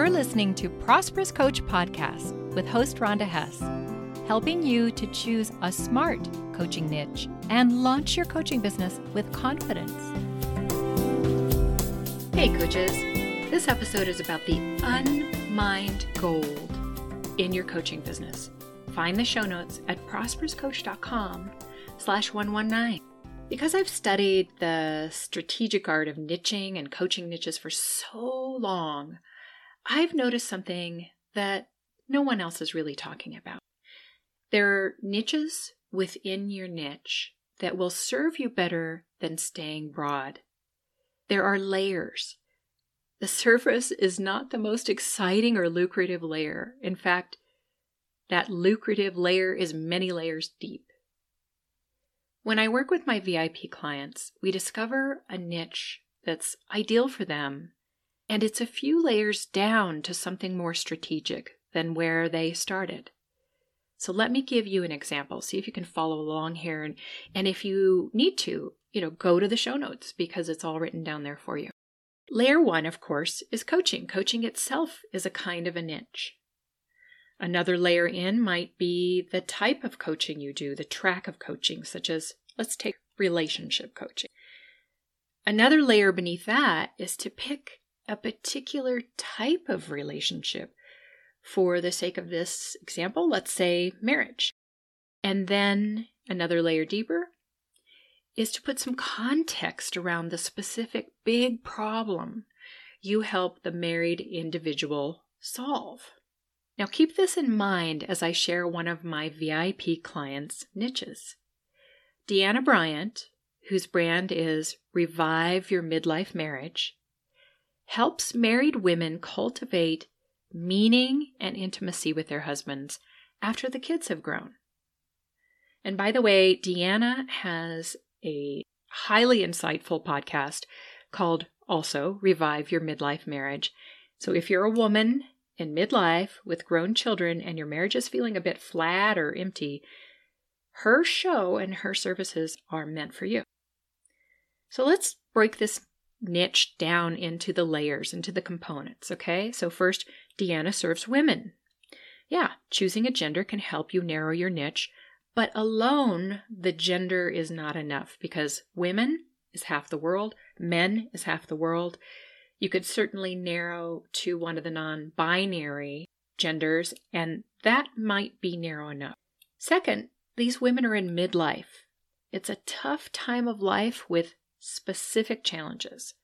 You're listening to Prosperous Coach Podcast with host Rhonda Hess, helping you to choose a smart coaching niche and launch your coaching business with confidence. Hey, coaches. This episode is about the unmined gold in your coaching business. Find the show notes at prosperouscoach.com slash 119. Because I've studied the strategic art of niching and coaching niches for so long, I've noticed something that no one else is really talking about. There are niches within your niche that will serve you better than staying broad. There are layers. The surface is not the most exciting or lucrative layer. In fact, that lucrative layer is many layers deep. When I work with my VIP clients, we discover a niche that's ideal for them, and it's a few layers down to something more strategic than where they started. So let me give you an example. See if you can follow along here. And, and if you need to, you know, go to the show notes because it's all written down there for you. Layer one, of course, is coaching. Coaching itself is a kind of a niche. Another layer in might be the type of coaching you do, the track of coaching, such as let's take relationship coaching. Another layer beneath that is to pick a particular type of relationship. For the sake of this example, let's say marriage. And then another layer deeper is to put some context around the specific big problem you help the married individual solve. Now, keep this in mind as I share one of my VIP clients' niches. Deanna Bryant, whose brand is Revive Your Midlife Marriage, helps married women cultivate meaning and intimacy with their husbands after the kids have grown. And by the way, Deanna has a highly insightful podcast called also Revive Your Midlife Marriage. So if you're a woman in midlife with grown children and your marriage is feeling a bit flat or empty, her show and her services are meant for you. So let's break this niche down into the layers, into the components, okay? So, first, Deanna serves women. Yeah, choosing a gender can help you narrow your niche, but alone, the gender is not enough because women is half the world, men is half the world, you could certainly narrow to one of the non binary genders, and that might be narrow enough. Second, these women are in midlife. It's a tough time of life with specific challenges.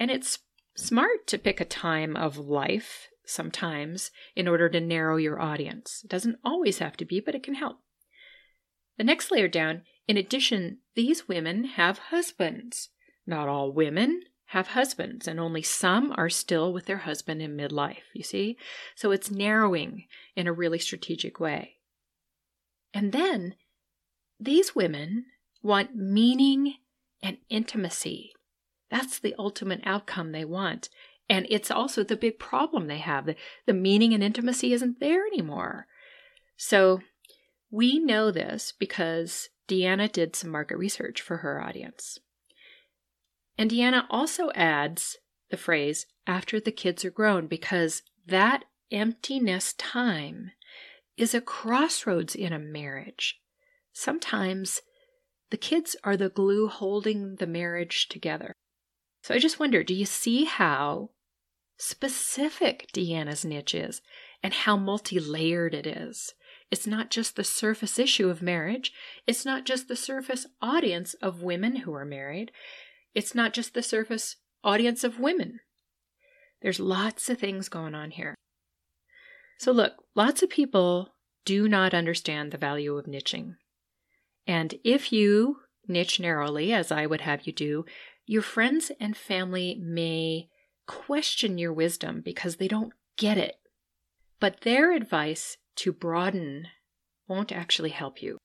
And it's smart to pick a time of life sometimes in order to narrow your audience. It doesn't always have to be, but it can help. The next layer down, in addition, these women have husbands. Not all women, have husbands, and only some are still with their husband in midlife, you see? So it's narrowing in a really strategic way. And then these women want meaning and intimacy. That's the ultimate outcome they want. And it's also the big problem they have. The, the meaning and intimacy isn't there anymore. So we know this because Deanna did some market research for her audience. And Deanna also adds the phrase, after the kids are grown, because that emptiness time is a crossroads in a marriage. Sometimes the kids are the glue holding the marriage together. So I just wonder do you see how specific Deanna's niche is and how multi layered it is? It's not just the surface issue of marriage, it's not just the surface audience of women who are married, it's not just the surface audience of women. There's lots of things going on here. So, look, lots of people do not understand the value of niching. And if you niche narrowly, as I would have you do, your friends and family may question your wisdom because they don't get it. But their advice to broaden won't actually help you.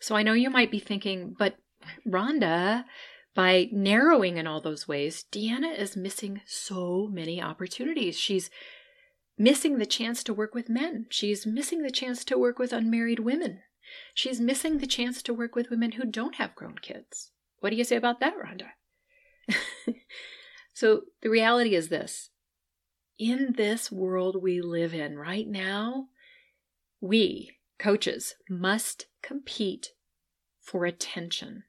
So I know you might be thinking, but Rhonda, by narrowing in all those ways, Deanna is missing so many opportunities. She's missing the chance to work with men. She's missing the chance to work with unmarried women. She's missing the chance to work with women who don't have grown kids. What do you say about that, Rhonda? so the reality is this in this world we live in right now, we, coaches, must compete for attention.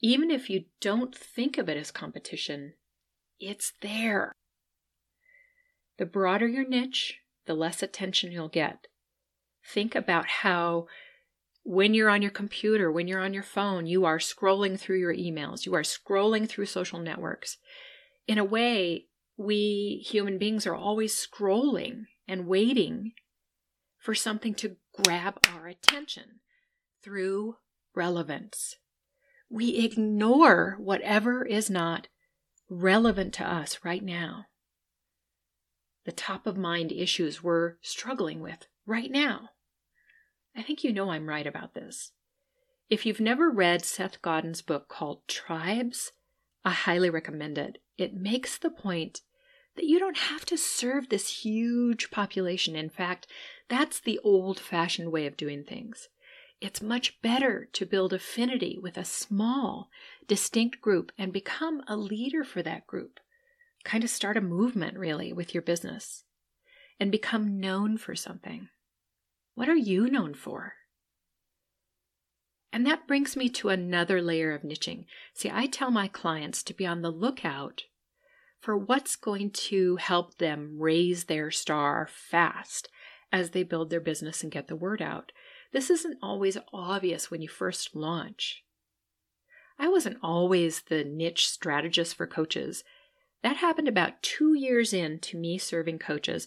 Even if you don't think of it as competition, it's there. The broader your niche, the less attention you'll get. Think about how when you're on your computer, when you're on your phone, you are scrolling through your emails, you are scrolling through social networks. In a way, we human beings are always scrolling and waiting for something to grab our attention through relevance. We ignore whatever is not relevant to us right now. The top of mind issues we're struggling with right now. I think you know I'm right about this. If you've never read Seth Godin's book called Tribes, I highly recommend it. It makes the point that you don't have to serve this huge population. In fact, that's the old fashioned way of doing things. It's much better to build affinity with a small, distinct group and become a leader for that group. Kind of start a movement, really, with your business and become known for something. What are you known for? And that brings me to another layer of niching. See, I tell my clients to be on the lookout for what's going to help them raise their star fast as they build their business and get the word out. This isn't always obvious when you first launch. I wasn't always the niche strategist for coaches. That happened about two years into me serving coaches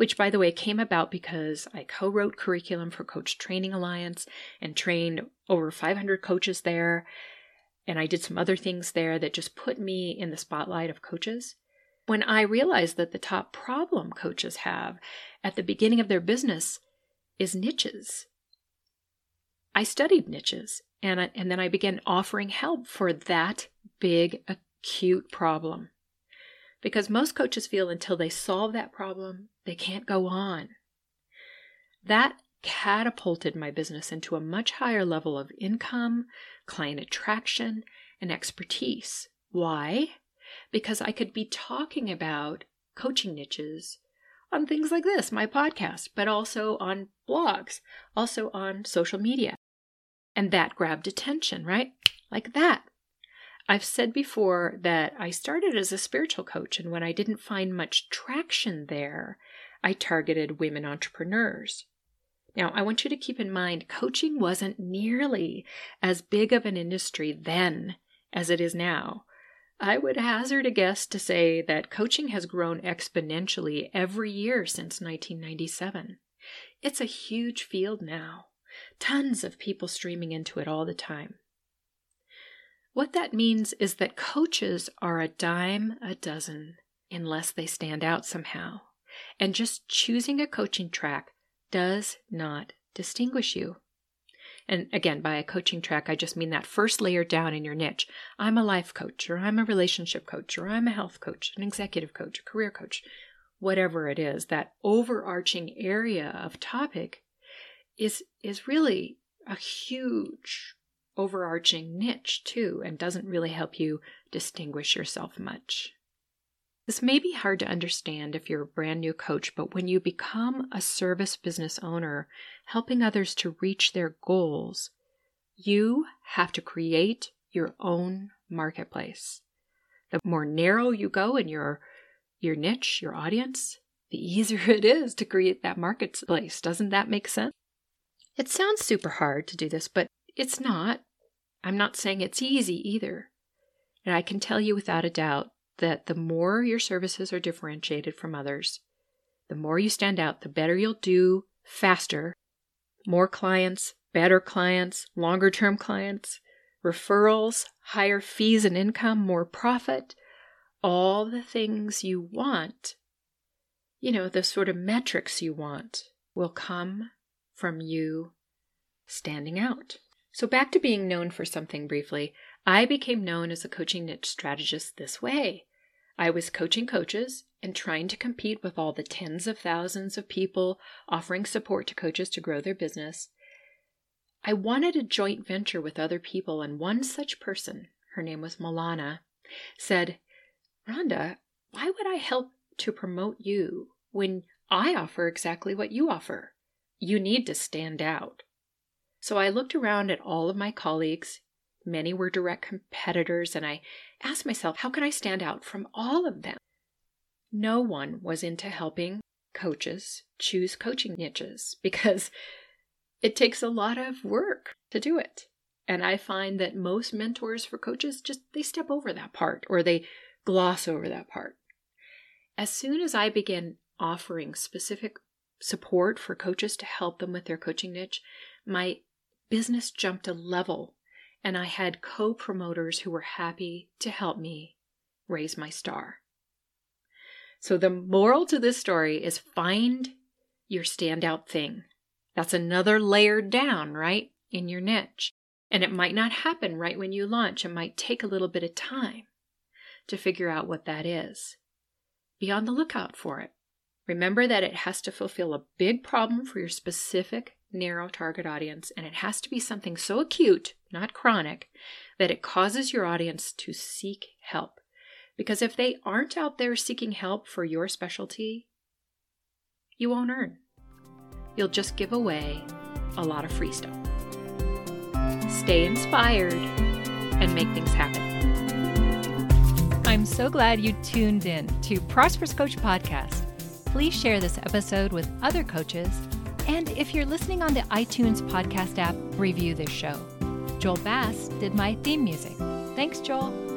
which, by the way, came about because I co wrote curriculum for Coach Training Alliance and trained over 500 coaches there. And I did some other things there that just put me in the spotlight of coaches. When I realized that the top problem coaches have at the beginning of their business is niches, I studied niches and, I, and then I began offering help for that big acute problem because most coaches feel until they solve that problem, they can't go on. That catapulted my business into a much higher level of income, client attraction, and expertise. Why? Because I could be talking about coaching niches on things like this, my podcast, but also on blogs, also on social media. And that grabbed attention, right? Like that. I've said before that I started as a spiritual coach, and when I didn't find much traction there, I targeted women entrepreneurs. Now, I want you to keep in mind coaching wasn't nearly as big of an industry then as it is now. I would hazard a guess to say that coaching has grown exponentially every year since 1997. It's a huge field now, tons of people streaming into it all the time. What that means is that coaches are a dime a dozen unless they stand out somehow. And just choosing a coaching track does not distinguish you. And again, by a coaching track, I just mean that first layer down in your niche. I'm a life coach, or I'm a relationship coach, or I'm a health coach, an executive coach, a career coach, whatever it is. That overarching area of topic is, is really a huge overarching niche too and doesn't really help you distinguish yourself much. This may be hard to understand if you're a brand new coach, but when you become a service business owner, helping others to reach their goals, you have to create your own marketplace. The more narrow you go in your your niche, your audience, the easier it is to create that marketplace. Doesn't that make sense? It sounds super hard to do this, but it's not. I'm not saying it's easy either. And I can tell you without a doubt that the more your services are differentiated from others, the more you stand out, the better you'll do faster. More clients, better clients, longer term clients, referrals, higher fees and income, more profit, all the things you want, you know, the sort of metrics you want, will come from you standing out. So, back to being known for something briefly, I became known as a coaching niche strategist this way. I was coaching coaches and trying to compete with all the tens of thousands of people offering support to coaches to grow their business. I wanted a joint venture with other people, and one such person, her name was Milana, said, Rhonda, why would I help to promote you when I offer exactly what you offer? You need to stand out. So I looked around at all of my colleagues. Many were direct competitors, and I asked myself, how can I stand out from all of them? No one was into helping coaches choose coaching niches because it takes a lot of work to do it. And I find that most mentors for coaches just they step over that part or they gloss over that part. As soon as I began offering specific support for coaches to help them with their coaching niche, my business jumped a level and I had co promoters who were happy to help me raise my star. So, the moral to this story is find your standout thing. That's another layer down, right, in your niche. And it might not happen right when you launch, it might take a little bit of time to figure out what that is. Be on the lookout for it. Remember that it has to fulfill a big problem for your specific narrow target audience, and it has to be something so acute, not chronic, that it causes your audience to seek help. Because if they aren't out there seeking help for your specialty, you won't earn. You'll just give away a lot of free stuff. Stay inspired and make things happen. I'm so glad you tuned in to Prosperous Coach Podcast. Please share this episode with other coaches. And if you're listening on the iTunes podcast app, review this show. Joel Bass did my theme music. Thanks, Joel.